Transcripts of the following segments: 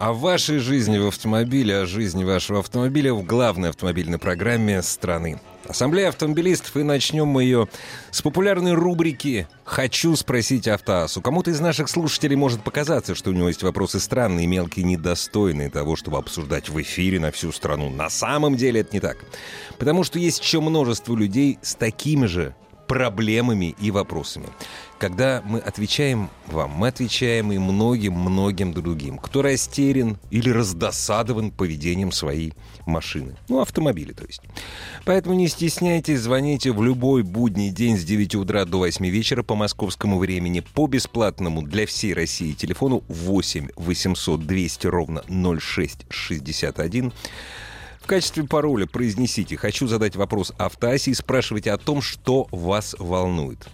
о вашей жизни в автомобиле, о жизни вашего автомобиля в главной автомобильной программе страны. Ассамблея автомобилистов, и начнем мы ее с популярной рубрики «Хочу спросить Автоасу». Кому-то из наших слушателей может показаться, что у него есть вопросы странные, мелкие, недостойные того, чтобы обсуждать в эфире на всю страну. На самом деле это не так. Потому что есть еще множество людей с такими же проблемами и вопросами. Когда мы отвечаем вам, мы отвечаем и многим-многим другим, кто растерян или раздосадован поведением своей машины. Ну, автомобиля, то есть. Поэтому не стесняйтесь, звоните в любой будний день с 9 утра до 8 вечера по московскому времени по бесплатному для всей России телефону 8 800 200 ровно 0661. В качестве пароля произнесите «Хочу задать вопрос автоасе» и спрашивайте о том, что вас волнует.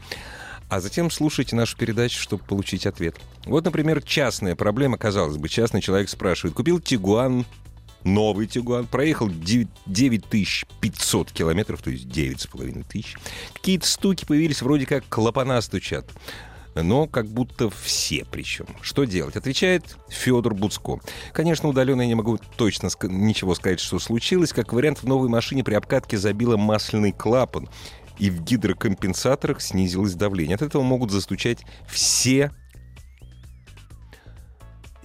А затем слушайте нашу передачу, чтобы получить ответ. Вот, например, частная проблема, казалось бы, частный человек спрашивает. Купил Тигуан, новый Тигуан, проехал 9500 километров, то есть 9,5 тысяч. Какие-то стуки появились, вроде как клапана стучат но как будто все причем. Что делать? Отвечает Федор Буцко. Конечно, удаленно я не могу точно ничего сказать, что случилось. Как вариант, в новой машине при обкатке забило масляный клапан и в гидрокомпенсаторах снизилось давление. От этого могут застучать все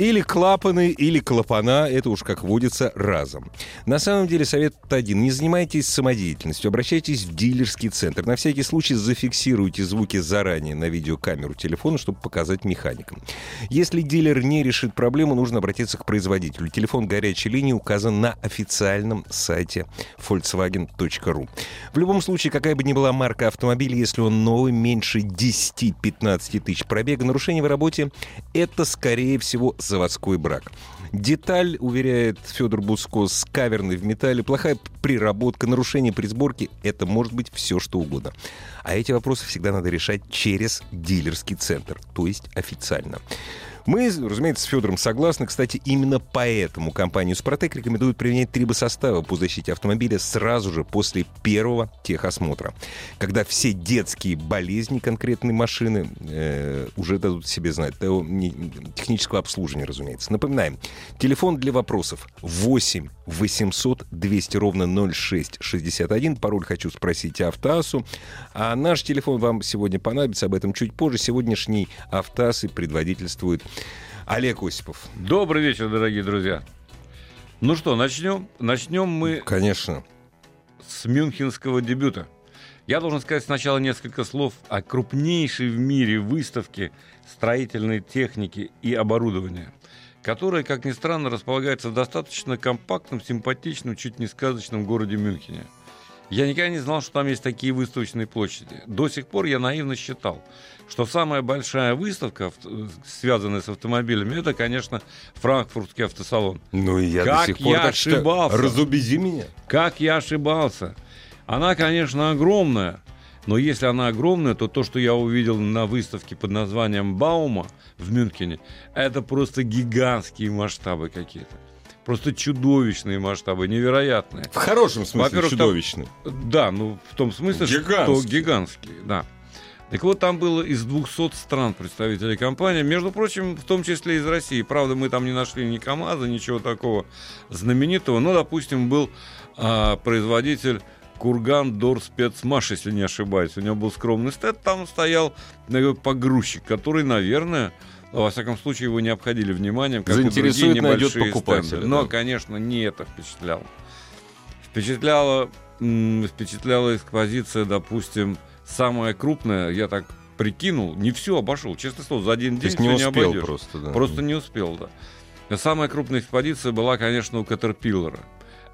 или клапаны, или клапана, это уж как водится, разом. На самом деле совет один. Не занимайтесь самодеятельностью, обращайтесь в дилерский центр. На всякий случай зафиксируйте звуки заранее на видеокамеру телефона, чтобы показать механикам. Если дилер не решит проблему, нужно обратиться к производителю. Телефон горячей линии указан на официальном сайте volkswagen.ru. В любом случае, какая бы ни была марка автомобиля, если он новый, меньше 10-15 тысяч пробега, нарушение в работе — это, скорее всего, заводской брак. Деталь, уверяет Федор Буско, с каверной в металле, плохая приработка, нарушение при сборке — это может быть все, что угодно. А эти вопросы всегда надо решать через дилерский центр, то есть официально. Мы, разумеется, с Федором согласны. Кстати, именно поэтому компанию «Супротек» рекомендует применять трибосоставы по защите автомобиля сразу же после первого техосмотра, когда все детские болезни конкретной машины э, уже дадут себе знать. Технического обслуживания, разумеется. Напоминаем, телефон для вопросов 8 800 200 ровно 0661. Пароль хочу спросить Автоасу. А наш телефон вам сегодня понадобится, об этом чуть позже. Сегодняшний Автоасы предводительствует Олег Осипов. Добрый вечер, дорогие друзья. Ну что, начнем? Начнем мы... Конечно. С мюнхенского дебюта. Я должен сказать сначала несколько слов о крупнейшей в мире выставке строительной техники и оборудования, которая, как ни странно, располагается в достаточно компактном, симпатичном, чуть не сказочном городе Мюнхене – я никогда не знал, что там есть такие выставочные площади. До сих пор я наивно считал, что самая большая выставка, связанная с автомобилями, это, конечно, франкфуртский автосалон. Ну и я как до сих пор я так ошибался. Что... Разубеди меня. Как я ошибался. Она, конечно, огромная, но если она огромная, то то, что я увидел на выставке под названием Баума в Мюнхене, это просто гигантские масштабы какие-то. Просто чудовищные масштабы, невероятные. В хорошем смысле чудовищные. Там, да, ну в том смысле, гигантские. что гигантские, да. Так вот, там было из 200 стран представителей компании, между прочим, в том числе из России. Правда, мы там не нашли ни КАМАЗа, ничего такого знаменитого, но, допустим, был а, производитель Курган Дор Спецмаш, если не ошибаюсь. У него был скромный стенд, там стоял погрузчик, который, наверное, во всяком случае, его не обходили вниманием, как Заинтересует, и небольшие покупателя. стенды. Но, конечно, не это впечатляло. Впечатляла, впечатляла экспозиция, допустим, самая крупная, я так прикинул, не все обошел, честно слово, за один день не не успел обойдешь. просто, да. Просто не успел, да. Самая крупная экспозиция была, конечно, у Caterpillar.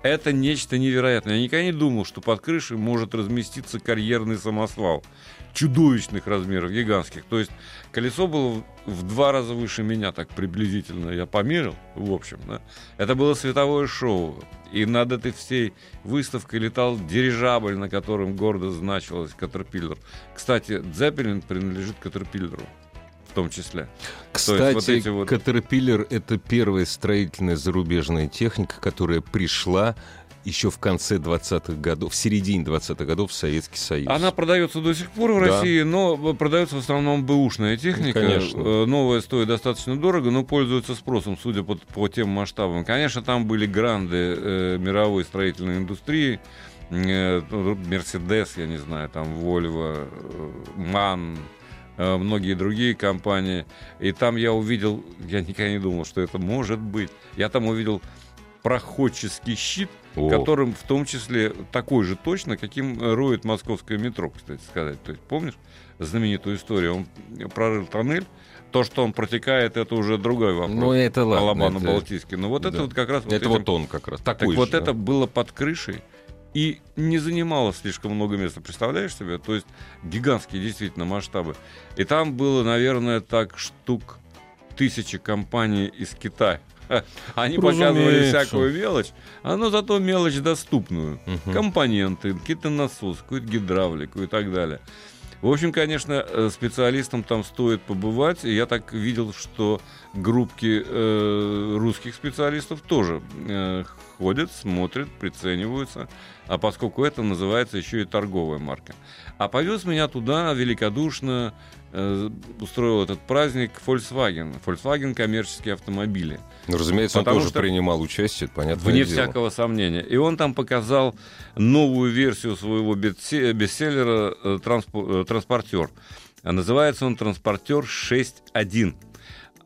Это нечто невероятное. Я никогда не думал, что под крышей может разместиться карьерный самосвал чудовищных размеров, гигантских. То есть колесо было в два раза выше меня, так приблизительно. Я померил, в общем. Да? Это было световое шоу. И над этой всей выставкой летал дирижабль, на котором гордо значилось Катерпиллер. Кстати, Дзеппелин принадлежит Катерпиллеру в том числе. Кстати, вот эти вот- Caterpillar — это первая строительная зарубежная техника, которая пришла еще в конце 20-х годов, в середине 20-х годов в Советский Союз. Она продается до сих пор в Да. России, но продается в основном бэушная техника. Конечно. Э, Новая стоит достаточно дорого, но пользуется спросом, судя по, по тем масштабам. Конечно, там были гранды э, мировой строительной индустрии. Э, ну, Мерседес, я не знаю, там Вольво, Ман, э, многие другие компании. И там я увидел, я никогда не думал, что это может быть. Я там увидел проходческий щит, О. которым в том числе такой же точно, каким роет московское метро, кстати сказать. То есть помнишь знаменитую историю? Он прорыл тоннель, то, что он протекает, это уже другой вопрос. Ну, это ладно. это- Алабано-Балтийский. Но вот это да. вот как раз вот это этим- вот он как раз. так Такой вот же, это да. было под крышей и не занимало слишком много места. Представляешь себе? То есть гигантские действительно масштабы. И там было, наверное, так штук тысячи компаний из Китая. Они показывали всякую мелочь, а но зато мелочь доступную. Мгм. Компоненты, какие-то насосы, какую-то гидравлику и так далее. В общем, конечно, э, специалистам там стоит побывать. Я так видел, что группки э, русских специалистов тоже э, ходят, смотрят, прицениваются. А поскольку это называется еще и торговая марка. А повез меня туда великодушно, устроил этот праздник Volkswagen. Volkswagen коммерческие автомобили. Ну, разумеется, он Потому тоже что- принимал участие, понятно. Вне всякого сомнения. И он там показал новую версию своего бестсе- бестселлера э, «Транспо- э, «Транспортер». А Называется он «Транспортер 6.1».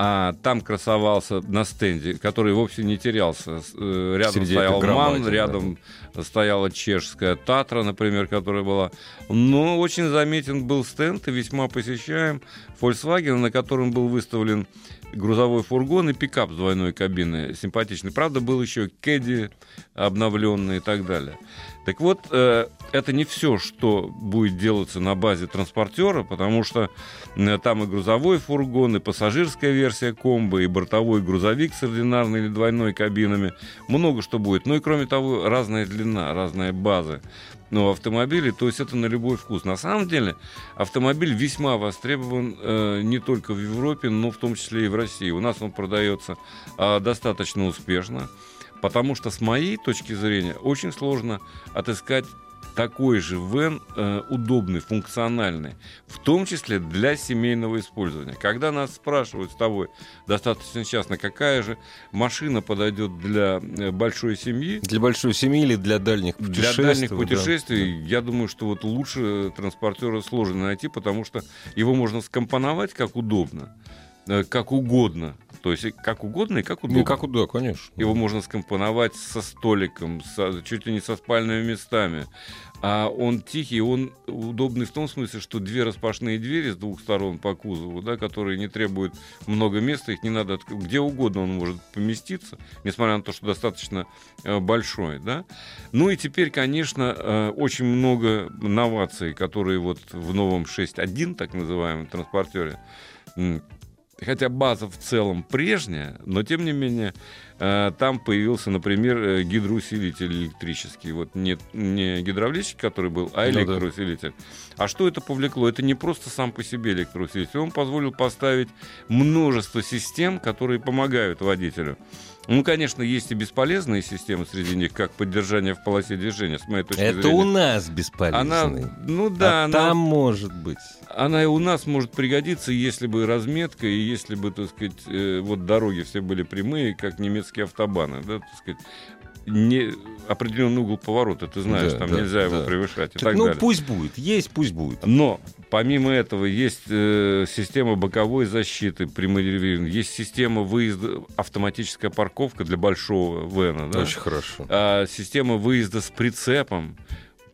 А там красовался на стенде, который вовсе не терялся. Э, Рядом Среди стоял МАН, рядом стояла чешская Татра, например, которая была. Но очень заметен был стенд и весьма посещаем Volkswagen, на котором был выставлен грузовой фургон и пикап с двойной кабиной. Симпатичный. Правда, был еще Кэдди обновленный и так далее. Так вот, э, это не все, что будет делаться на базе транспортера, потому что э, там и грузовой фургон, и пассажирская версия комбо, и бортовой грузовик с ординарной или двойной кабинами. Много что будет. Ну и кроме того, разная длина, разная база ну, автомобилей, то есть это на любой вкус. На самом деле автомобиль весьма востребован э, не только в Европе, но в том числе и в России. У нас он продается э, достаточно успешно, потому что с моей точки зрения очень сложно отыскать такой же вен э, удобный, функциональный, в том числе для семейного использования. Когда нас спрашивают с тобой достаточно часто, какая же машина подойдет для э, большой семьи, Для большой семьи или для дальних для путешествий? дальних да. путешествий, я думаю, что вот лучше транспортера сложно найти, потому что его можно скомпоновать как удобно, как угодно. То есть и как угодно и как удобно. Ну, как да, конечно. Его можно скомпоновать со столиком, со- чуть ли не со спальными местами. А он тихий, он удобный в том смысле, что две распашные двери с двух сторон по кузову, да, которые не требуют много места, их не надо где угодно он может поместиться, несмотря на то, что достаточно э, большой, да. Ну и теперь, конечно, э, очень много новаций, которые вот в новом 6.1, так называемом транспортере, хотя база в целом прежняя, но тем не менее там появился, например, э, гидроусилитель электрический. Вот не, не гидравлический, который был, а Ну да. электроусилитель. А что это повлекло? Это не просто сам по себе электроусилитель. Он позволил поставить множество систем, которые помогают водителю. Ну, конечно, есть и бесполезные системы среди них, как поддержание в полосе движения, с моей точки Это зрения. у нас бесполезный. Она, ну да, а она там может быть. она и у нас может пригодиться, если бы разметка, и если бы, так сказать, э, вот дороги все были прямые, как немецкие автобаны, да, так сказать, не определенный угол поворота, ты знаешь, Да, там да, нельзя его да. превышать и Так, так ну, далее. пусть будет. Есть, пусть будет. Но помимо этого есть э, система боковой защиты маневрировании, есть система выезда, автоматическая парковка для большого вена, да? Очень хорошо. а, система выезда с прицепом.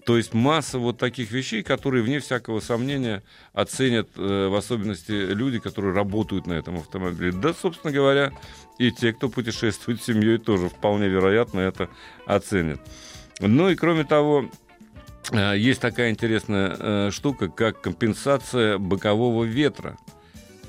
То есть масса вот таких вещей, которые, вне всякого сомнения, оценят э, в особенности люди, которые работают на этом автомобиле. Да, собственно говоря, и те, кто путешествует с семьей, тоже вполне вероятно это оценят. Ну и кроме того, э, есть такая интересная э, штука, как компенсация бокового ветра.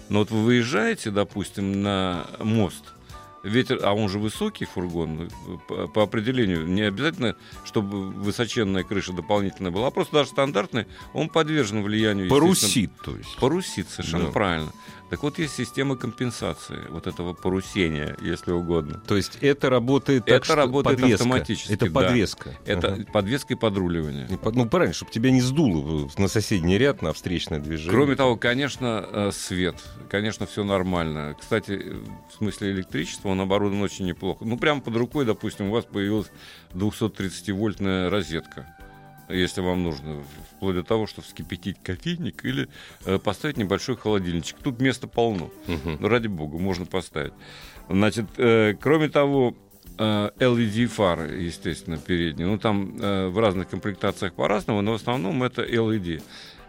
Но вот вы выезжаете, допустим, на мост – ветер, а он же высокий фургон, по, по определению, не обязательно, чтобы высоченная крыша дополнительная была, а просто даже стандартный, он подвержен влиянию... Парусит, то есть. Парусит, совершенно да. правильно. Так вот, есть система компенсации вот этого парусения, если угодно. То есть это работает так, Это работает подвеска. автоматически. Это подвеска. Это uh подвеска и подруливание. Ну, правильно, чтобы тебя не сдуло на соседний ряд, на встречное движение. Кроме того, конечно, э, свет. Конечно, все нормально. Кстати, в смысле электричества он оборудован очень неплохо. Ну, прямо под рукой, допустим, у вас появилась 230-вольтная розетка если вам нужно, вплоть до того, чтобы вскипятить кофейник или э, поставить небольшой холодильничек. Тут места полно. Угу. Ну, ради бога, можно поставить. Значит, э, кроме того, э, LED-фары, естественно, передние. Ну, там э, в разных комплектациях по-разному, но в основном это LED.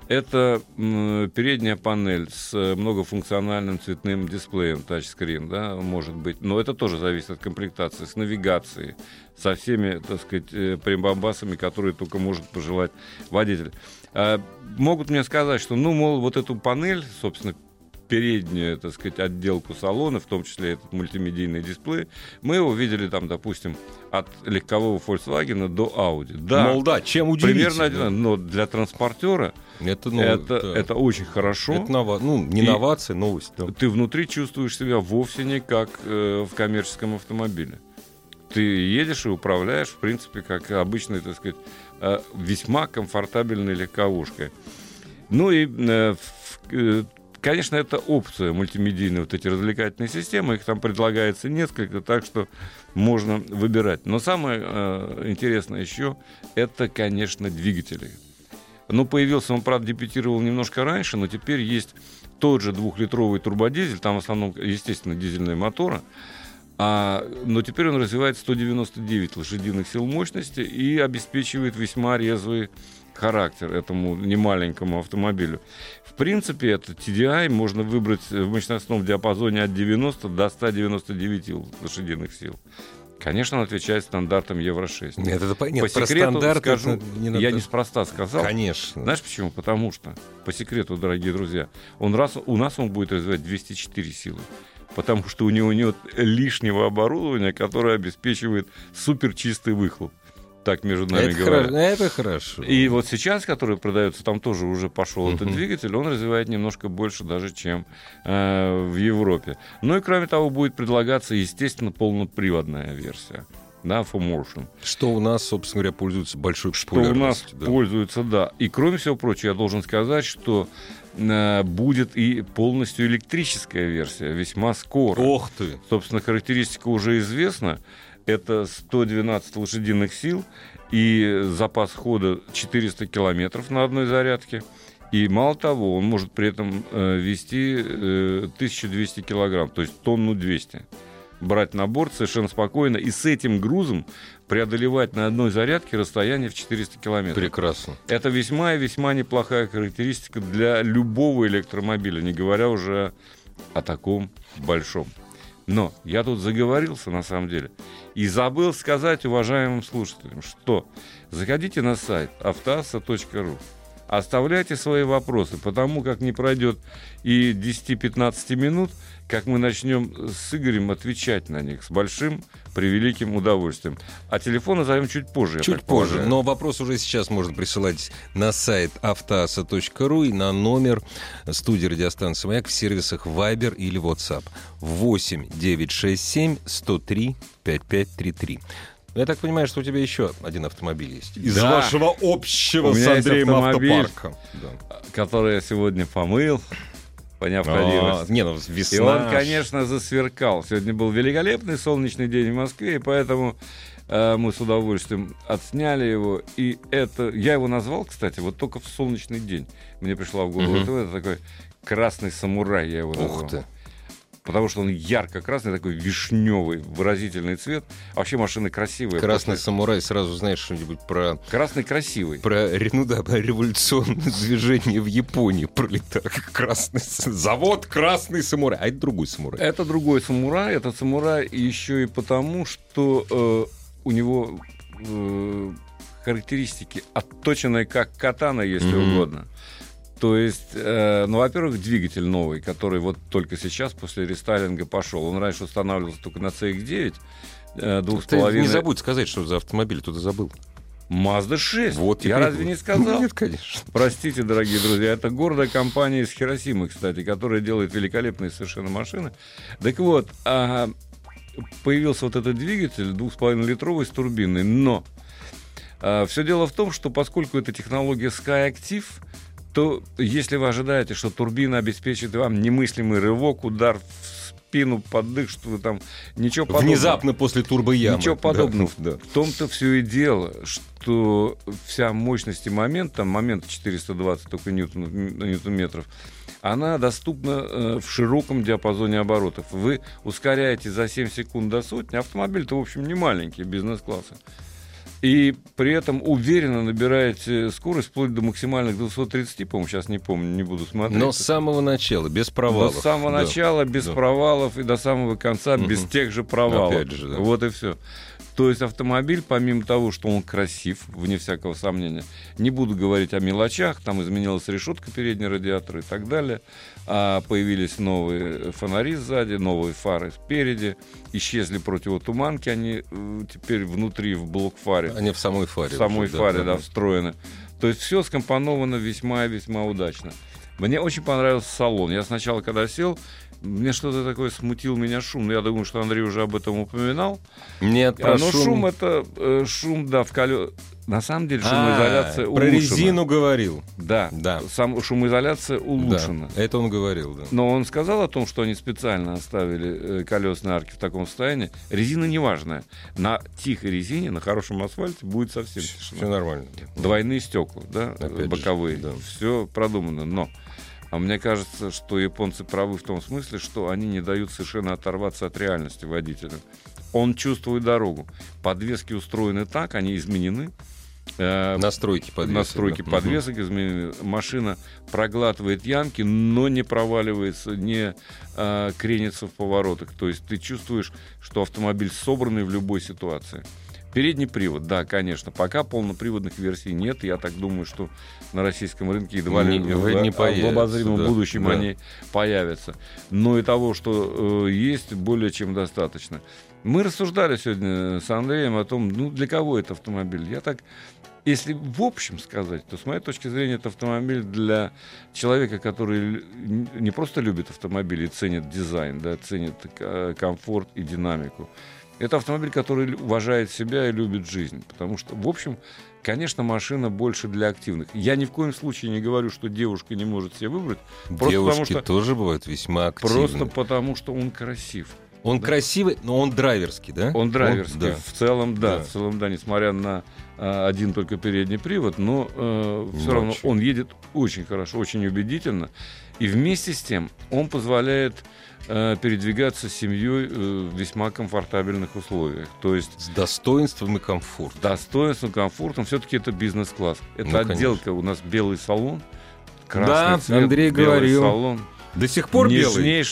Это передняя панель с э, многофункциональным цветным дисплеем, тачскрин, да, может быть. Но это тоже зависит от комплектации, с навигацией, со всеми, так сказать, э, прибамбасами, которые только может пожелать водитель. А, могут мне сказать, что, ну, мол, вот эту панель, собственно, переднюю, так сказать, отделку салона, в том числе этот мультимедийный дисплей, мы его видели там, допустим, от легкового Volkswagen до Audi. Да, Мол, да, чем удивительно. Примерно, но для транспортера это, ну, это, да. это очень хорошо. Это нова... ну, не новация, новость. Да. Ты внутри чувствуешь себя вовсе не как э, в коммерческом автомобиле. Ты едешь и управляешь, в принципе, как обычной, так сказать, э, весьма комфортабельной легковушкой. Ну и э, э, Конечно, это опция мультимедийные вот эти развлекательные системы, их там предлагается несколько, так что можно выбирать. Но самое э, интересное еще, это, конечно, двигатели. Ну, появился он, правда, дебютировал немножко раньше, но теперь есть тот же двухлитровый турбодизель, там в основном, естественно, дизельные моторы, а, но теперь он развивает 199 лошадиных сил мощности и обеспечивает весьма резвый характер этому немаленькому автомобилю. В принципе, это TDI можно выбрать в мощностном диапазоне от 90 до 199 лошадиных сил. Конечно, он отвечает стандартам Евро-6. Нет, это нет, по секрету скажу, не надо... я неспроста сказал. Конечно. Знаешь почему? Потому что, по секрету, дорогие друзья, он раз, у нас он будет развивать 204 силы. Потому что у него нет лишнего оборудования, которое обеспечивает суперчистый выхлоп так между нами это говоря. Хорошо, это хорошо. И вот сейчас, который продается, там тоже уже пошел uh-huh. этот двигатель, он развивает немножко больше даже, чем э, в Европе. Ну и кроме того, будет предлагаться, естественно, полноприводная версия. Да, for motion. Что у нас, собственно говоря, пользуется большой Что у нас да. пользуется, да. И кроме всего прочего, я должен сказать, что э, будет и полностью электрическая версия, весьма скоро. Ох ты! Собственно, характеристика уже известна это 112 лошадиных сил и запас хода 400 километров на одной зарядке. И мало того, он может при этом э, вести э, 1200 килограмм, то есть тонну 200. Брать на борт совершенно спокойно и с этим грузом преодолевать на одной зарядке расстояние в 400 километров. Прекрасно. Это весьма и весьма неплохая характеристика для любого электромобиля, не говоря уже о таком большом. Но я тут заговорился на самом деле и забыл сказать уважаемым слушателям, что заходите на сайт автоаса.ру, оставляйте свои вопросы, потому как не пройдет и 10-15 минут, как мы начнем с Игорем отвечать на них с большим превеликим удовольствием. А телефон назовем чуть позже. Чуть позже. Полагаю. Но вопрос уже сейчас можно присылать на сайт автоаса.ру и на номер студии радиостанции «Маяк» в сервисах Viber или WhatsApp. 8 967 103 5533. Я так понимаю, что у тебя еще один автомобиль есть. Из да. вашего общего с Андреем автопарка. Да. Который я сегодня помыл по необходимости. А, не, ну, весна. И он, конечно, засверкал. Сегодня был великолепный солнечный день в Москве, и поэтому э, мы с удовольствием отсняли его. И это... Я его назвал, кстати, вот только в солнечный день. Мне пришла в голову. Угу. Это, это такой красный самурай, я его назвал. Ух ты. Потому что он ярко-красный, такой вишневый, выразительный цвет. А вообще машины красивые. Красный После- самурай, сразу знаешь что-нибудь про Красный красивый. про, ну да, про революционное движение в Японии пролетарий. Красный завод Красный самурай. А это другой самурай. Это другой самурай. Это самурай еще и потому, что э, у него э, характеристики отточенные как катана, если Мгм. угодно. То есть, э, ну, во-первых, двигатель новый, который вот только сейчас после рестайлинга пошел. Он раньше устанавливался только на CX-9, э, двух с Ты не половиной. забудь сказать, что за автомобиль туда забыл. Mazda 6. Вот Я разве не сказал? Нет, конечно. Простите, дорогие друзья, это гордая компания из Хиросимы, кстати, которая делает великолепные совершенно машины. Так вот, а, появился вот этот двигатель 2,5-литровый с турбиной, но все дело в том, что поскольку это технология SkyActiv, то если вы ожидаете, что турбина обеспечит вам немыслимый рывок, удар в спину, поддых, что вы там ничего подобного. Внезапно после турбоямы. Ничего подобного. Да. В том-то все и дело, что вся мощность и момент, там момент 420 только ньютон, ньютон-метров, она доступна э, в широком диапазоне оборотов. Вы ускоряете за 7 секунд до сотни, автомобиль-то, в общем, не маленький, бизнес-класса. И при этом уверенно набираете скорость вплоть до максимальных 230, по-моему, сейчас не помню, не буду смотреть. Но с самого начала, без провалов. До самого Да. начала без Да. провалов и до самого конца без Мгм. тех же провалов. Опять же, да. Вот и все. То есть автомобиль, помимо того, что он красив, вне всякого сомнения, не буду говорить о мелочах, там изменилась решетка переднего радиатора и так далее, а появились новые фонари сзади, новые фары спереди, исчезли противотуманки, они э, теперь внутри в блок-фаре Они в самой фаре. в самой уже, фаре, да, встроены. То есть все скомпоновано весьма и весьма удачно. Мне очень понравился салон. Я сначала, когда сел, мне что-то такое смутил меня шум. Но я думаю, что Андрей уже об этом упоминал. Нет, А, про но шум, шум... это э, шум, да, в коле... На самом деле А, шумоизоляция Про улучшена. резину говорил. Да, Да. Сам, шумоизоляция улучшена. Да, это он говорил, да. Но он сказал о том, что они специально оставили э, колесные арки в таком состоянии. Резина неважная. На тихой резине, на хорошем асфальте будет совсем тишина. Все нормально. Двойные стекла, да, Опять же, боковые. да. Все продумано. Но а мне кажется, что японцы правы в том смысле, что они не дают совершенно оторваться от реальности водителя. Он чувствует дорогу. Подвески устроены так, они изменены. Э, Настройки подвеса. настройки да. подвесок изменены. Машина проглатывает ямки, но не проваливается, не э, кренится в поворотах. То есть ты чувствуешь, что автомобиль собранный в любой ситуации. Передний привод, да, конечно. Пока полноприводных версий нет. Я так думаю, что на российском рынке едва ли Не- в, не в появятся, обозримом да, будущем да. они появятся. Но и того, что э, есть, более чем достаточно. Мы рассуждали сегодня с Андреем о том, ну, для кого это автомобиль. Я так если в общем сказать, то с моей точки зрения это автомобиль для человека, который не просто любит автомобили и ценит дизайн, да, ценит э, комфорт и динамику. Это автомобиль, который уважает себя и любит жизнь. Потому что, в общем, конечно, машина больше для активных. Я ни в коем случае не говорю, что девушка не может себе выбрать. Просто Девушки потому что, тоже бывают весьма активны. просто потому, что он красив. Он красивый, но он драйверский, да? Он драйверский. да. В целом, да, Да. В целом, да, несмотря на а, один только передний привод, но все Ну, равно он едет очень хорошо, очень убедительно. И вместе с тем он позволяет э, передвигаться с семьей э, в весьма комфортабельных условиях. То есть С достоинством и комфортом. достоинством, комфортом. Все-таки это бизнес-класс. Это Ну, конечно. отделка. У нас белый салон. Красный Да, цвет, Андрей белый говорил. салон. До сих пор белый.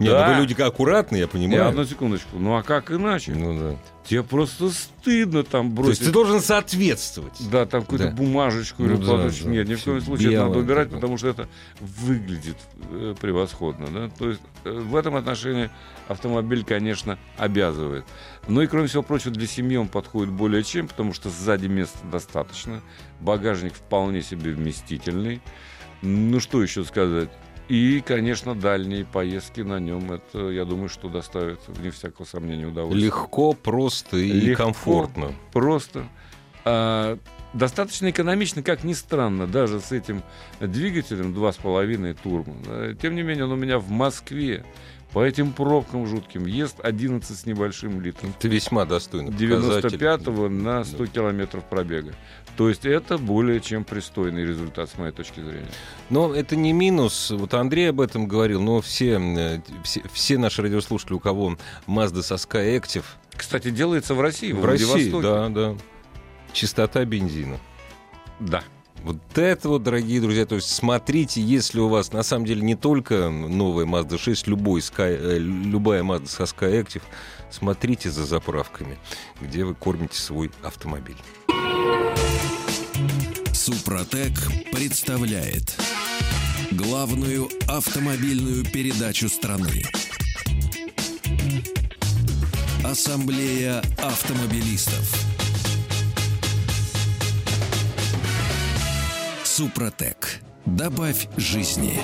Нет, Да. ну вы люди аккуратные, я понимаю. одну секундочку. Ну а как иначе? Ну да. Тебе просто стыдно там То бросить. есть ты должен соответствовать. Да, там какую-то Да. бумажечку Ну или да, да. Нет, ни в коем случае это надо белое убирать, такое. потому что это выглядит э, превосходно. Да? То есть э, в этом отношении автомобиль, конечно, обязывает. Ну и кроме всего прочего, для семьи он подходит более чем, потому что сзади места достаточно. Багажник вполне себе вместительный. Ну что еще сказать? И, конечно, дальние поездки на нем, это, я думаю, что доставит, вне всякого сомнения, удовольствие. Легко, просто и Легко. комфортно. просто. А, достаточно экономично, как ни странно, даже с этим двигателем 2,5 турбо. Да, Тем не менее, он у меня в Москве по этим пробкам жутким ест 11 с небольшим литром. Это весьма достойно. 95 на 100 километров пробега. То есть это более чем пристойный результат, с моей точки зрения. Но это не минус. Вот Андрей об этом говорил, но все, э, все, все наши радиослушатели, у кого Mazda со Sky Active... Кстати, делается в России, в, в России, да, да. Чистота бензина. Да. Вот это вот, дорогие друзья, то есть смотрите, если у вас на самом деле не только новая Mazda 6, любой Sky, э, любая Mazda со Sky Active, смотрите за заправками, где вы кормите свой автомобиль. Супротек представляет главную автомобильную передачу страны. Ассамблея автомобилистов. Супротек. Добавь жизни.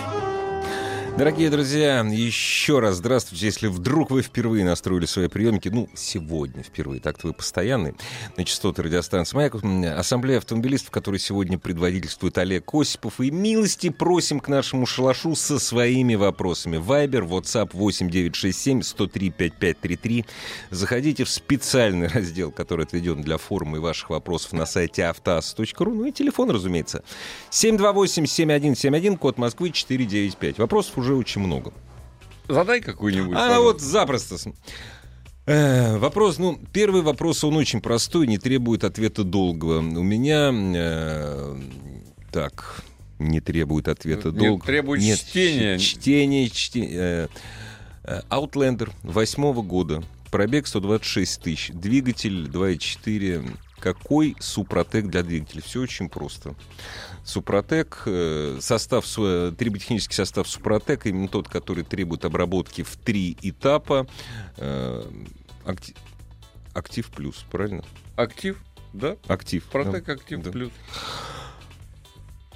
Дорогие друзья, еще раз здравствуйте. Если вдруг вы впервые настроили свои приемники, ну, сегодня впервые, так-то вы постоянный, на частоты радиостанции «Маяк», ассамблея автомобилистов, который сегодня предводительствует Олег Осипов, и милости просим к нашему шалашу со своими вопросами. Вайбер, WhatsApp 8967 103 5533. Заходите в специальный раздел, который отведен для формы ваших вопросов на сайте автоаз.ру, ну и телефон, разумеется. 728-7171, код Москвы 495. Вопросов уже очень много. Задай какую-нибудь. А пожалуйста. вот запросто. Э, вопрос, ну, первый вопрос, он очень простой, не требует ответа долгого. У меня, э, так, не требует ответа долгого. Требует Нет, чтения. Чтение, чтение. Э, Outlander восьмого года. Пробег 126 тысяч. Двигатель 2.4. Какой супротек для двигателя? Все очень просто. Супротек, э, состав, триботехнический состав Супротек, именно тот, который требует обработки в три этапа. Э, актив, актив плюс, правильно? Актив, да? Актив. Супротек да. Актив да. плюс.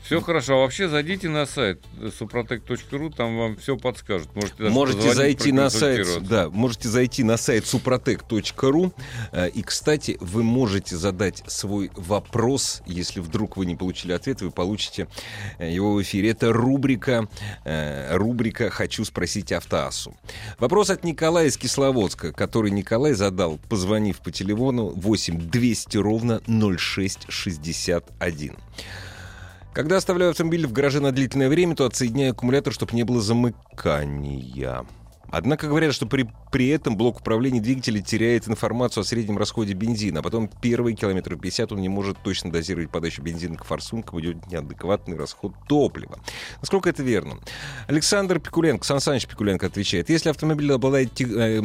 Все хорошо. А вообще зайдите на сайт suprotec.ru, там вам все подскажут. Можете, даже можете зайти на сайт, да, можете зайти на сайт suprotec.ru. Э, и, кстати, вы можете задать свой вопрос, если вдруг вы не получили ответ, вы получите э, его в эфире. Это рубрика, э, рубрика «Хочу спросить автоассу». Вопрос от Николая из Кисловодска, который Николай задал, позвонив по телефону 8 200 ровно 0661. Когда оставляю автомобиль в гараже на длительное время, то отсоединяю аккумулятор, чтобы не было замыкания. Однако говорят, что при, при этом блок управления двигателя теряет информацию о среднем расходе бензина, а потом первые километры 50 он не может точно дозировать подачу бензина к форсункам, идет неадекватный расход топлива. Насколько это верно? Александр Пикуленко, Сан Саныч Пикуленко отвечает, если автомобиль обладает э,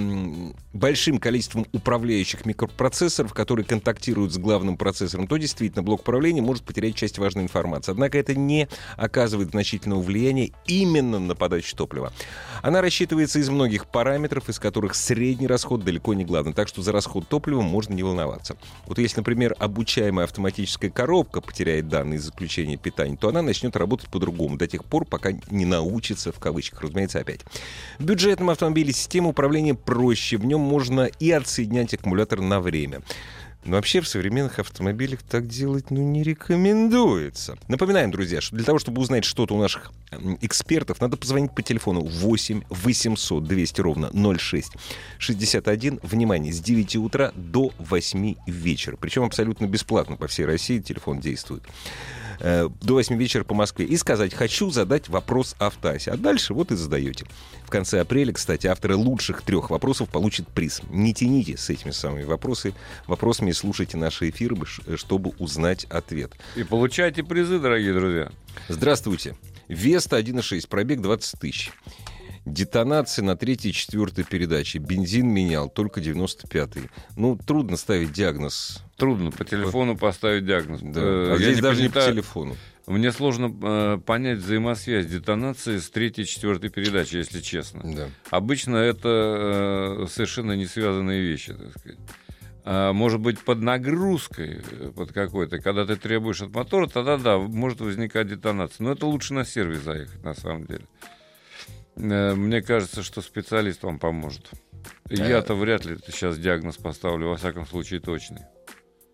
большим количеством управляющих микропроцессоров, которые контактируют с главным процессором, то действительно блок управления может потерять часть важной информации. Однако это не оказывает значительного влияния именно на подачу топлива. Она рассчитывается из многих параметров, из которых средний расход далеко не главный. Так что за расход топлива можно не волноваться. Вот если, например, обучаемая автоматическая коробка потеряет данные из заключения питания, то она начнет работать по-другому до тех пор, пока не научится, в кавычках, разумеется, опять. В бюджетном автомобиле система управления проще. В нем можно и отсоединять аккумулятор на время. Но вообще в современных автомобилях так делать ну, не рекомендуется. Напоминаем, друзья, что для того, чтобы узнать что-то у наших экспертов, надо позвонить по телефону 8 800 200 ровно 06 61. Внимание, с 9 утра до 8 вечера. Причем абсолютно бесплатно по всей России телефон действует. Э, до 8 вечера по Москве и сказать «хочу задать вопрос автоасе». А дальше вот и задаете. В конце апреля, кстати, авторы лучших трех вопросов получат приз. Не тяните с этими самыми вопросы, вопросами слушайте наши эфиры, чтобы узнать ответ. И получайте призы, дорогие друзья. Здравствуйте. Веста 1.6, пробег 20 тысяч. Детонации на третьей и четвертой передаче. Бензин менял, только 95-й. Ну, трудно ставить диагноз. Трудно по телефону поставить диагноз. Да. Э, а Я здесь не даже не по телефону. Мне сложно э, понять взаимосвязь детонации с третьей и четвертой передачи, если честно. Да. Обычно это э, совершенно не связанные вещи, так сказать. А, может быть, под нагрузкой, э, под какой-то, когда ты требуешь от мотора, тогда да, может возникать детонация. Но это лучше на сервис заехать, на самом деле. Э, мне кажется, что специалист вам поможет. Я-то вряд ли сейчас диагноз поставлю, во всяком случае, точный.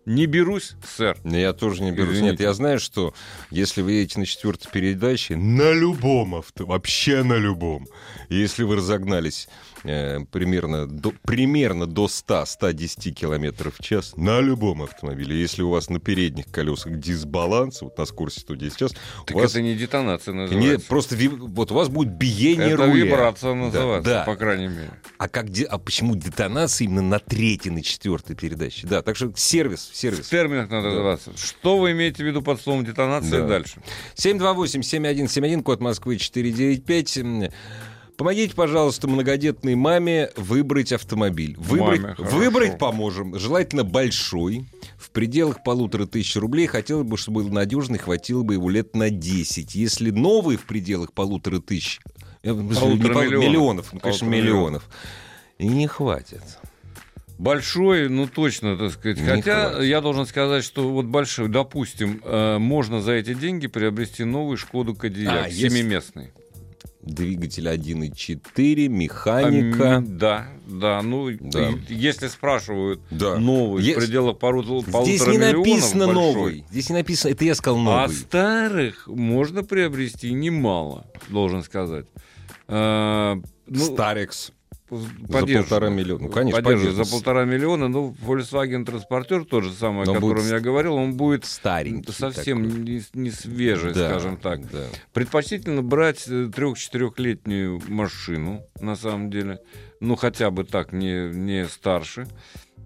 Не берусь, сэр. Я тоже не берусь. Извините. Нет, я знаю, что если вы едете на четвертой передаче, на любом авто, вообще на любом, если вы разогнались э, примерно, до, примерно до 100-110 километров в час, на любом автомобиле, если у вас на передних колесах дисбаланс, вот на скорости 110 в час, Так у вас это не детонация называется. просто ви- вот у вас будет биение это руля. вибрация Да, называется, да. по крайней мере. А, как, де- а почему детонация именно на третьей, на четвертой передаче? Да, так что сервис, В сервис. терминах надо Да. называться. Что вы имеете в виду под словом детонация Да. дальше? 728-7171, код Москвы 495. Помогите, пожалуйста, многодетной маме выбрать автомобиль. Выбрать, Маме, хорошо. выбрать поможем. Желательно большой, в пределах полутора тысяч рублей. Хотелось бы, чтобы был надежный, хватило бы его лет на 10. Если новый в пределах полутора тысяч... э, не Полутора пол- миллионов. миллионов, ну, конечно, Полутора миллионов. И не хватит. Большой, ну точно, так сказать. Не Хотя хватит. я должен сказать, что вот большой, допустим, э, можно за эти деньги приобрести новую Шкоду Кодиак, А, семиместный. Двигатель 1.4, механика. А, да, да. Ну, Да. если спрашивают Да. новый Е- в пределах пару, полутора Здесь не написано большой. новый. Здесь не написано, это я сказал А новый. старых можно приобрести немало, должен сказать. Э, ну, Старекс. За поддерживаю. полтора миллиона. Ну, конечно, поддерживаю. За полтора миллиона. Ну, Volkswagen Транспортер, тот же самый, о Но котором будет я говорил, он будет Старенький совсем такой. не, не свежий, Да, скажем так. да. Предпочтительно брать трех-четырехлетнюю машину, на самом деле. Ну, хотя бы так, не, не старше.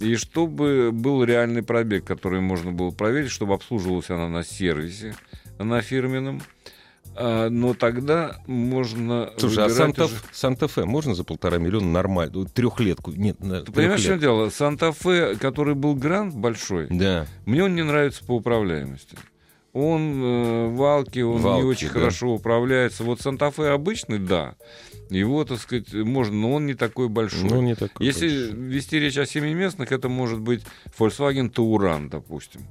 И чтобы был реальный пробег, который можно было проверить, чтобы обслуживалась она на сервисе, на фирменном. А, но тогда можно Слушай, а выбирать Санта, уже- Санта-Фе можно за полтора миллиона нормально? Трехлетку? Нет, на Ты понимаешь, в чем трехлетку. дело? Санта-Фе, который был грант большой, Да. мне он не нравится по управляемости. Он э, валки, он Валки, не очень да. хорошо управляется. Вот Санта-Фе обычный, да. Его, так сказать, можно, но он не такой большой. Ну, не такой Если большой. вести речь о семиместных, это может быть Volkswagen Touran, допустим.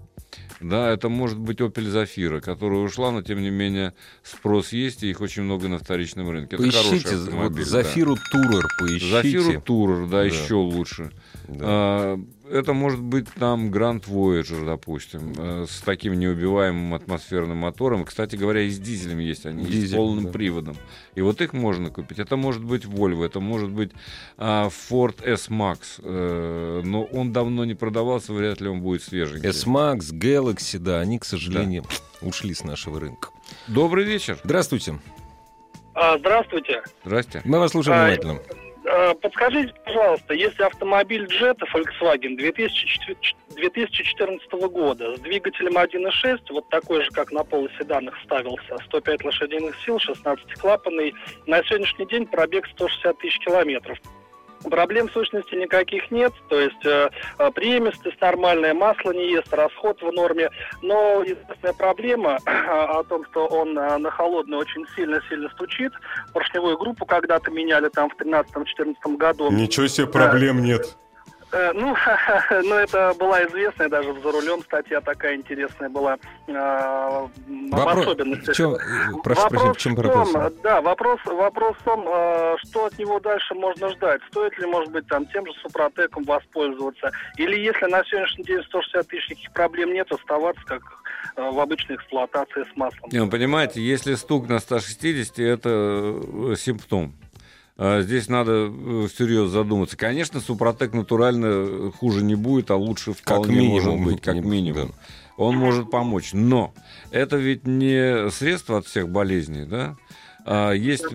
Да, это может быть Opel Zafira, которая ушла, но тем не менее спрос есть, и их очень много на вторичном рынке. Это Поищите, хороший вот да. Зафиру Турер поищите. Зафиру Турер, да, Да. еще лучше. Да. А, это может быть там Grand Voyager, допустим, э, с таким неубиваемым атмосферным мотором. Кстати говоря, и с дизелем есть они, и с Дизель, полным да. приводом. И вот их можно купить. Это может быть Volvo, это может быть а, Ford S-Max. э, но он давно не продавался, вряд ли он будет свеженький. S-Max, Galaxy, да, они, к сожалению, ушли с нашего рынка. Добрый вечер. Здравствуйте. А, Здравствуйте. Здрасте. Мы вас слушаем А, внимательно. А, Подскажите, пожалуйста, если автомобиль Jetta Volkswagen 2004 2014 года с двигателем 1.6, вот такой же, как на полуседанах ставился, 105 лошадиных сил, 16-клапанный, на сегодняшний день пробег 160 тысяч километров. Проблем в сущности никаких нет, то есть э, э, преемистость нормальная, масло не ест, расход в норме, но известная проблема о том, что он э, на холодный очень сильно-сильно стучит. Поршневую группу когда-то меняли там в 13-14 году. Ничего себе, проблем нет. Э, Ну, ну, это была известная даже за рулем статья такая интересная была э, Вопрос, особенностях. в чем, э, прошу вопрос прощения, в чем вопрос? том, да, вопрос, вопрос в том, э, что от него дальше можно ждать. Стоит ли, может быть, там тем же Супротеком воспользоваться? Или если на сегодняшний день 160 тысяч никаких проблем нет, оставаться как э, в обычной эксплуатации с маслом? Не, ну, понимаете, если стук на 160, это э, симптом. А Здесь надо э, всерьез задуматься. Конечно, Супротек натурально э, хуже не будет, а лучше вполне минимум, может быть, как минимум. Он может помочь. Но это ведь не средство от всех болезней, да? А есть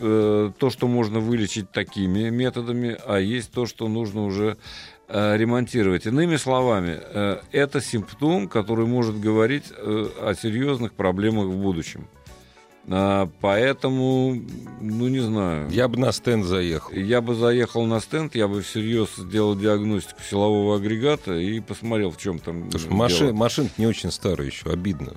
э, то, что можно вылечить такими методами, а есть то, что нужно уже э, ремонтировать. Иными словами, э, это симптом, который может говорить э, о серьезных проблемах в будущем. А, поэтому, ну не знаю. Я бы на стенд заехал. Я бы заехал на стенд, я бы всерьез сделал диагностику силового агрегата и посмотрел, в чем там. Потому что маши, машина не очень старая еще, обидно.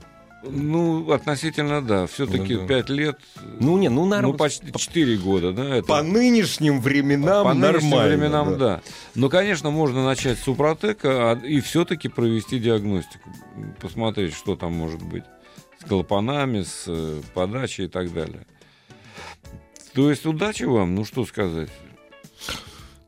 Ну, относительно, да. Все-таки Ну да. 5 лет, Ну, не, ну, ну, нормально. почти 4 года, да. Это... По нынешним временам По нынешним нормально. временам, да. Но, конечно, можно начать с Супротека а- и все-таки провести диагностику. Посмотреть, что там может быть. Клапанами, с э, подачей и так далее. То есть удачи вам, ну что сказать.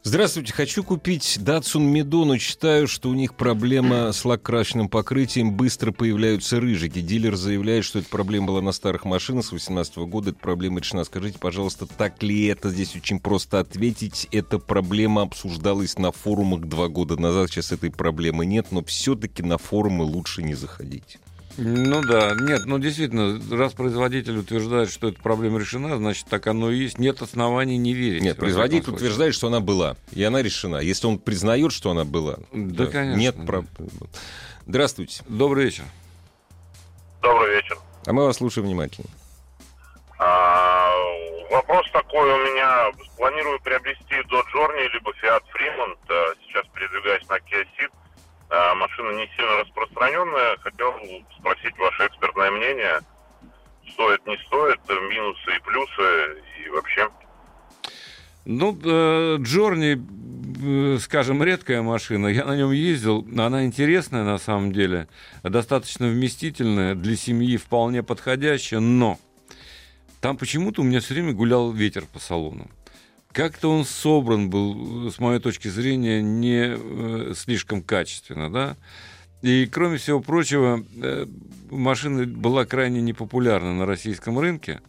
Здравствуйте, хочу купить Datsun Mido, но читаю, что у них проблема с лак-крашенным покрытием, быстро появляются рыжики. Дилер заявляет, что эта проблема была на старых машинах с 2018 года, эта проблема решена. Скажите, пожалуйста, так ли это? Здесь очень просто ответить. Эта проблема обсуждалась на форумах два года назад, сейчас этой проблемы нет, но все-таки на форумы лучше не заходить. Ну да, нет, ну действительно, раз производитель утверждает, что эта проблема решена, значит, так оно и есть. Нет оснований не верить. Нет, производитель утверждает, что она была, и она решена. Если он признает, что она была, да, то конечно. Нет проб... Здравствуйте. Добрый вечер. Добрый вечер. А мы вас слушаем внимательно. А, вопрос такой у меня. Планирую приобрести Dodge Journey либо Fiat Fremont. Сейчас передвигаюсь на Kia Ceed. А, машина не сильно распространенная. Хотел спросить ваше экспертное мнение. Стоит, не стоит, минусы и плюсы и вообще. Ну, э, Джорни, э, скажем, редкая машина. Я на нем ездил. Она интересная на самом деле. Достаточно вместительная. Для семьи вполне подходящая. Но там почему-то у меня все время гулял ветер по салону. Как-то он собран был, с моей точки зрения, не э, слишком качественно, да. И, кроме всего прочего, э, машина была крайне непопулярна на российском рынке.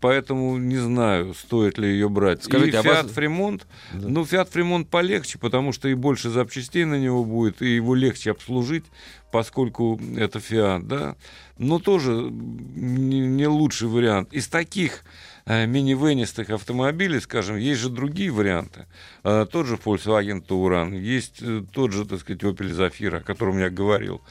Поэтому не знаю, стоит ли ее брать. Скажите, и а Fiat вас... Fremont, да. ну, Fiat Fremont полегче, потому что и больше запчастей на него будет, и его легче обслужить, поскольку это Fiat, да. Но тоже не, лучший вариант. Из таких минивенистых автомобилей, скажем, есть же другие варианты. Э, тот же Volkswagen Touran, есть э, тот же, так сказать, Opel Zafira, о котором я говорил.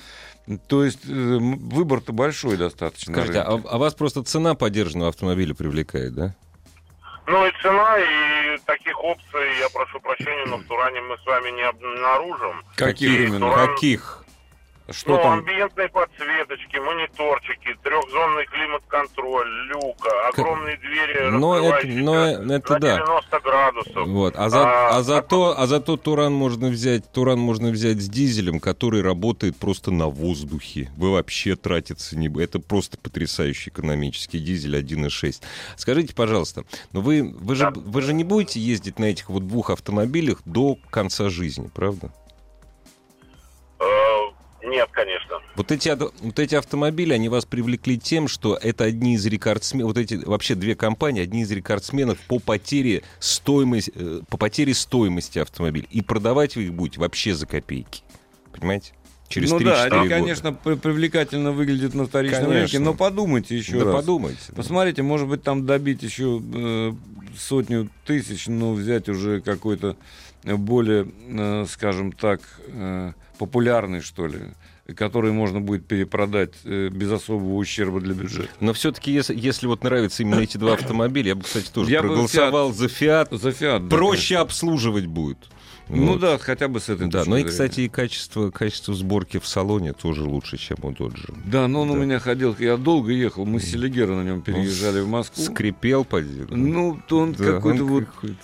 То есть выбор-то большой достаточно. Скажите, а, а вас просто цена поддержанного автомобиля привлекает, да? Ну и цена, и таких опций, я прошу прощения, но в Туране мы с вами не обнаружим. Каких именно? Туран... Каких? Что ну, там? амбиентные подсветочки, мониторчики, трехзонный климат-контроль, люка, огромные двери, но это, но это на да. 90 градусов. Вот. А, за, а, а, зато, а зато Туран можно взять, Туран можно взять с дизелем, который работает просто на воздухе. Вы вообще тратиться не Это просто потрясающий экономический дизель 1.6. Скажите, пожалуйста, но вы, вы, да. же, вы же не будете ездить на этих вот двух автомобилях до конца жизни, правда? Нет, конечно. Вот эти, вот эти автомобили, они вас привлекли тем, что это одни из рекордсменов, вот эти вообще две компании, одни из рекордсменов по потере стоимости, э, по потере стоимости автомобилей. И продавать вы их будете вообще за копейки. Понимаете? Через ну 3-4 да, они, года. конечно, привлекательно выглядят на вторичном конечно. рынке, но подумайте еще да раз. подумайте. Посмотрите, может быть, там добить еще э, сотню тысяч, но взять уже какой-то более, э, скажем так, э, популярный, что ли, который можно будет перепродать э, без особого ущерба для бюджета. Но все-таки, если, если вот нравятся именно эти два автомобиля, я бы, кстати, тоже я проголосовал за Фиат. За Фиат. Проще да, обслуживать будет. Ну вот. да, хотя бы с этой Да, но и, кстати, и качество, качество сборки в салоне тоже лучше, чем у Доджа. Да, но он да. у меня ходил, я долго ехал, мы с Селигера на нем переезжали он в Москву. Скрипел, поди. Ну, то он да, какой-то вот... Какой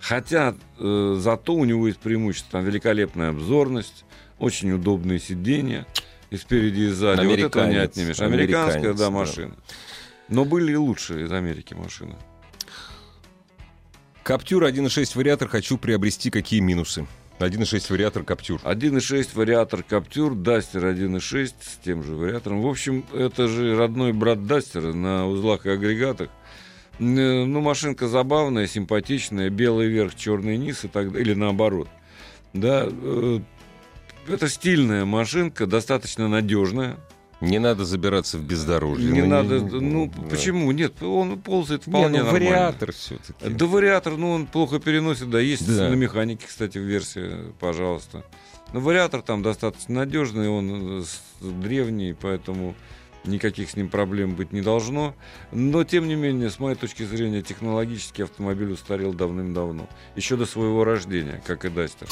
хотя э, зато у него есть преимущество, там великолепная обзорность, очень удобные сиденья и спереди, и сзади. Вот этого не отнимешь. Американская, да, машина. Да. Но были и лучшие из Америки машины. Каптюр 1.6 вариатор хочу приобрести. Какие минусы? 1.6 вариатор Каптюр. 1.6 вариатор Каптюр, Дастер 1.6 с тем же вариатором. В общем, это же родной брат Дастера на узлах и агрегатах. Ну, машинка забавная, симпатичная, белый верх, черный низ и так или наоборот. Да, э, это стильная машинка, достаточно надежная. Не надо забираться в бездорожье. Не ну, надо, не, ну да. почему? Нет, он ползает вполне не, ну, нормально. вариатор все-таки. Да вариатор, ну он плохо переносит, да, есть да. на механике, кстати, версия, пожалуйста. Но вариатор там достаточно надежный, он древний, поэтому никаких с ним проблем быть не должно. Но, тем не менее, с моей точки зрения, технологический автомобиль устарел давным-давно. Еще до своего рождения, как и Дастер.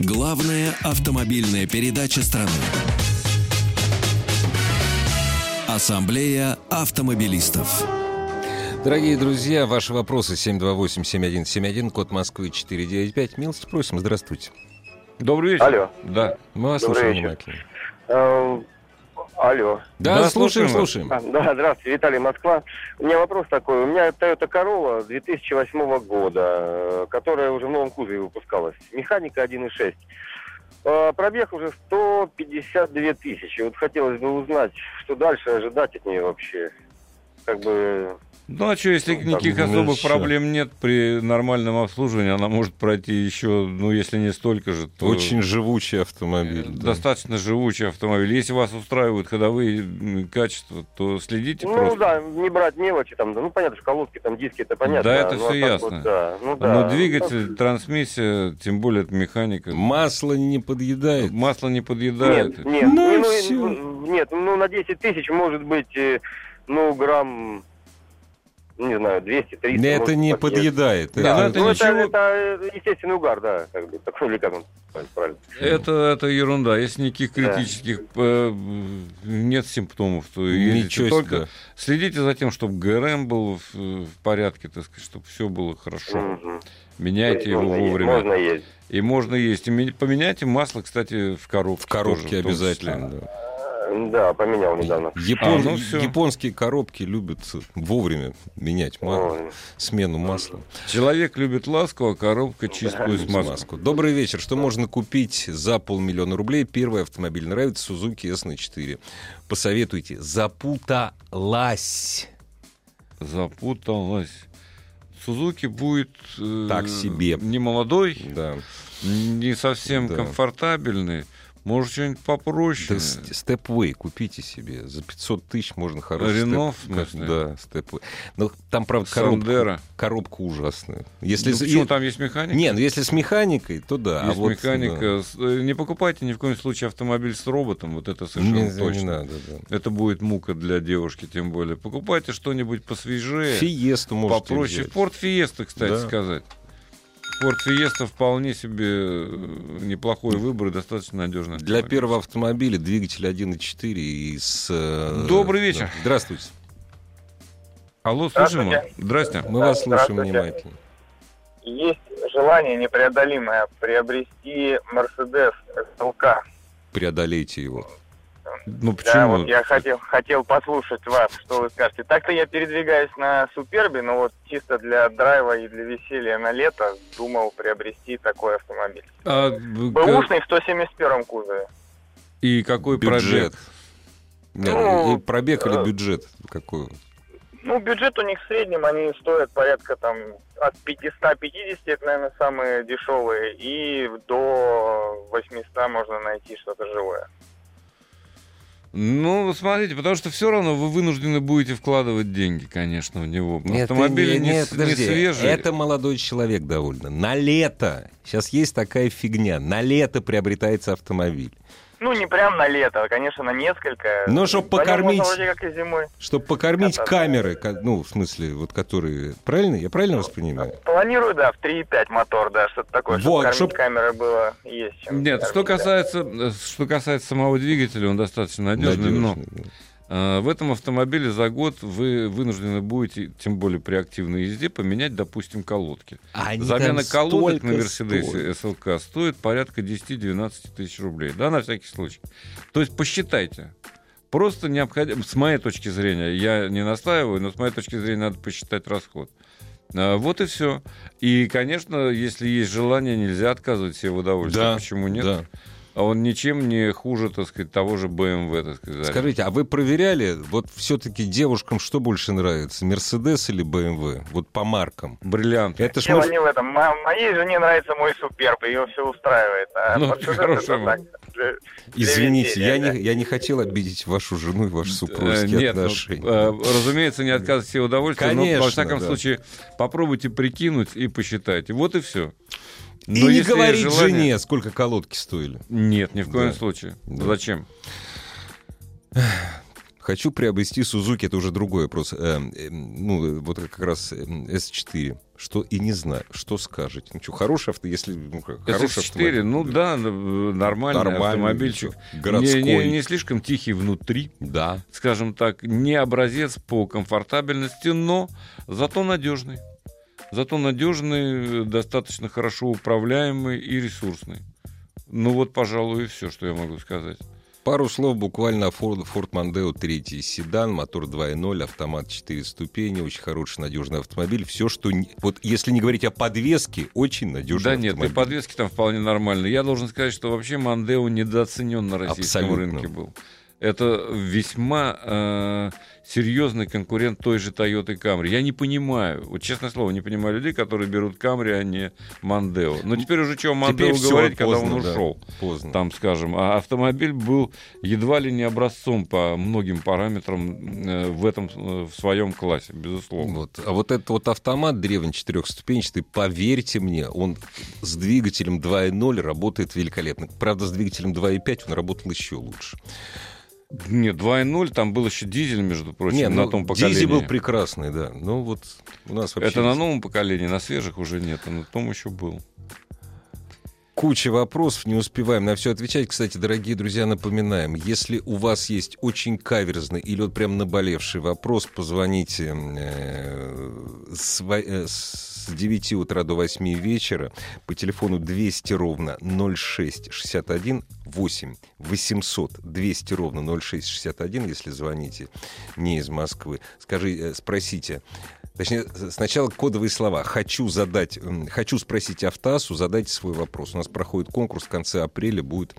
Главная автомобильная передача страны. Ассамблея автомобилистов. Дорогие друзья, ваши вопросы 728-7171, код Москвы 495. Милости просим, здравствуйте. Добрый вечер. Алло. Да. Мы вас слушаем внимательно. Э, Алло. Да, Да, слушаем, слушаем слушаем. А, да, здравствуйте, Виталий Москва. У меня вопрос такой. У меня Toyota Corolla 2008 года, э, которая уже в новом кузове выпускалась. Механика 1.6. Э, Пробег уже 152 тысячи. Вот хотелось бы узнать, что дальше ожидать от нее вообще. Как бы... Ну а что, если Ну, никаких там, ну, особых всё. проблем нет при нормальном обслуживании, она может пройти еще, ну если не столько же, то Очень живучий автомобиль. да. достаточно живучий автомобиль. Если вас устраивают ходовые качества, то следите Ну просто. да, не брать мелочи там. да, Ну понятно, что колодки, там диски, это понятно. Да, это ну, а так ясно. вот, да, ну да. Но двигатель, трансмиссия, тем более это механика. Масло не подъедает. Масло не подъедает. Нет, нет, Ну ну, ну, нет, ну на 10 тысяч может быть, э, ну, грамм, не знаю, 200-300. Это может, не подъедает. Не, Да, ну Это- это ну, это, ничего. это, э, естественный угар, да, как бы, такой или как он правильно. Это, это ерунда. Если никаких Да. критических э, нет симптомов, то Ничего себе. только следите за тем, чтобы ГРМ был в, в порядке, так сказать, чтобы все было хорошо. Мгм. Меняйте его можно есть, вовремя. Можно есть. И можно есть. И поменяйте масло, кстати, в коробке. В коробке тоже, в том обязательно. числе. да. Да, поменял недавно. Япон- А, ну. Японские коробки любят вовремя менять ма- Ой. смену масла. Человек любит ласку, а коробка чистую смазку. Смазку. Добрый вечер. Что можно купить за полмиллиона рублей? Первый автомобиль нравится Suzuki S4. Посоветуйте. Запуталась. Запуталась. Сузуки будет э, Так себе. не молодой, Да. не совсем Да. комфортабельный. Может, что-нибудь Да, попроще. с- Stepway купите себе. За 500 тысяч можно хороший Рено, степ- в? Да, Stepway. Но там, правда, коробка, коробка ужасная. Если Ну, почему там есть механика? Не, ну если с механикой, то да. Есть а вот, механика. С- э, Не покупайте ни в коем случае автомобиль с роботом, вот это да. совершенно Не, не точно. надо, да. Это будет мука для девушки, тем более. Покупайте что-нибудь посвежее, Фиесту можете попроще. взять. Форд Фиеста, кстати Да. сказать. Форд Фиеста вполне себе э, неплохой выбор и достаточно надежный. Для автомобиль. первого автомобиля двигатель 1.4 и с... э, Добрый вечер. да. Здравствуйте. Алло, слушаем вас. Здравствуйте. Здрасте. Мы вас слушаем внимательно. Есть желание непреодолимое приобрести Mercedes SLK. Преодолейте его. Ну Да, почему? вот я хотел, хотел послушать вас, что вы скажете. Так-то я передвигаюсь на Супербе, но вот чисто для драйва и для веселья на лето думал приобрести такой автомобиль. А, Бэушный в 171 кузове. и какой Бюджет. пробег? Ну, и пробег или э, бюджет какой? Ну, бюджет у них в среднем, они стоят порядка там от 550, это, наверное, самые дешевые, и до 800 можно найти что-то живое. Ну, смотрите, потому что все равно вы вынуждены будете вкладывать деньги, конечно, в него. Автомобиль ты не, нет, с- не подожди. свежий. Это молодой человек довольно. На лето. Сейчас есть такая фигня. На лето приобретается автомобиль. Ну, не прям на лето, а, конечно, на несколько. Ну, чтоб По нему покормить- можно вроде как и зимой. Чтобы покормить да. камеры, ка- ну, в смысле, вот которые... Правильно? Я правильно воспринимаю? Планирую, да, в 3,5 мотор, да, что-то такое, чтобы Вот, кормить чтоб- камеры было есть чем. Нет, что кормить, касается, э, что касается самого двигателя, он достаточно надежный, но Надежный, да. Э, в этом автомобиле за год вы вынуждены будете, тем более при активной езде, поменять, допустим, колодки. Они Замена колодок на Мерседесе. СЛК стоит порядка 10-12 тысяч рублей. Да, на всякий случай. То есть посчитайте. Просто необходимо, с моей точки зрения, я не настаиваю, но с моей точки зрения надо посчитать расход. А, Вот и все. И, конечно, если есть желание, нельзя отказывать себе в удовольствии. Да, Почему нет? да. А он ничем не хуже, так сказать, того же BMW, так сказать. Скажите, а вы проверяли, вот все-таки девушкам что больше нравится, Мерседес или БМВ? Вот по маркам. Бриллиант. Это ж Дело может- не в этом. Мо- моей жене нравится мой Суперб, ее все устраивает. А Ну, так, для- для Извините, я веселья, не, я не хотел обидеть вашу жену и ваши Э, супружеские Нет, ну, отношения. э, разумеется, не отказывайте себе в удовольствии, но, Конечно, во всяком да. случае, попробуйте прикинуть и посчитайте. Вот и все. И не говорить жене, сколько колодки стоили. Нет, ни в коем Да. случае. Да. Зачем? Хочу приобрести Сузуки, это уже другой вопрос. Э, э, ну, вот как раз э, S4. Что и не знаю, что скажете. Ну что, хороший авто, если ну, хороший S4, ну да, нормальный, Нормальный, автомобильчик. Городской. Не, не- не слишком тихий внутри, Да. скажем так, не образец по комфортабельности, но зато надежный. Зато надежный, достаточно хорошо управляемый и ресурсный. Ну вот, пожалуй, и все, что я могу сказать. Пару слов буквально о Ford, Ford Mondeo 3 седан, мотор 2.0, автомат 4 ступени, очень хороший, надежный автомобиль. Все, что... не- Вот если не говорить о подвеске, очень надежный Да нет, и автомобиль. подвески там вполне нормальные. Я должен сказать, что вообще Мандео недооценен на российском Абсолютно. рынке был. Это весьма э, серьезный конкурент той же Toyota Camry. Я не понимаю, вот честное слово, не понимаю людей, которые берут Camry, а не Мандео. Но теперь уже чего Мандео говорить, когда поздно, он да, ушел. Поздно. Там, скажем, а автомобиль был едва ли не образцом по многим параметрам э, в этом э, в своем классе, безусловно. Вот. А вот этот вот автомат древний четырехступенчатый, поверьте мне, он с двигателем 2.0 работает великолепно. Правда, с двигателем 2.5 он работал еще лучше. Нет, 2.0, там был еще дизель, между прочим, Не, на ну, том поколении. Дизель был прекрасный, да. Ну вот у нас вообще... Это на новом поколении, на свежих уже нет, а на том еще был. Куча вопросов, не успеваем на все отвечать. Кстати, дорогие друзья, напоминаем, если у вас есть очень каверзный или вот прям наболевший вопрос, позвоните э, с, э, с 9 утра до 8 вечера по телефону 200 ровно 0661 8 800 200 ровно 0661, если звоните не из Москвы. Скажи, э, спросите, Точнее, сначала кодовые слова. Хочу задать, хочу спросить Автасу, задайте свой вопрос. У нас проходит конкурс в конце апреля, будут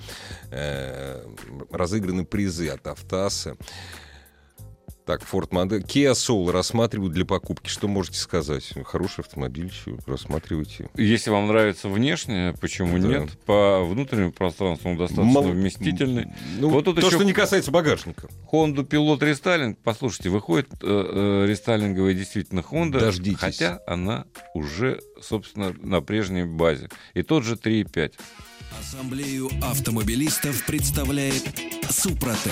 э, разыграны призы от Автаса. Так, Ford Mondeo. Kia Soul рассматривают для покупки. Что можете сказать? Хороший автомобиль, еще рассматривайте. Если вам нравится внешне, почему Да. нет? По внутреннему пространству он достаточно Мал- вместительный. Ну, Вот тут то, еще- что не касается багажника. Honda Pilot рестайлинг, послушайте, выходит э, э, рестайлинговая действительно Honda, Дождитесь. хотя она уже, собственно, на прежней базе. И тот же 3.5. Ассамблею автомобилистов представляет Супротек.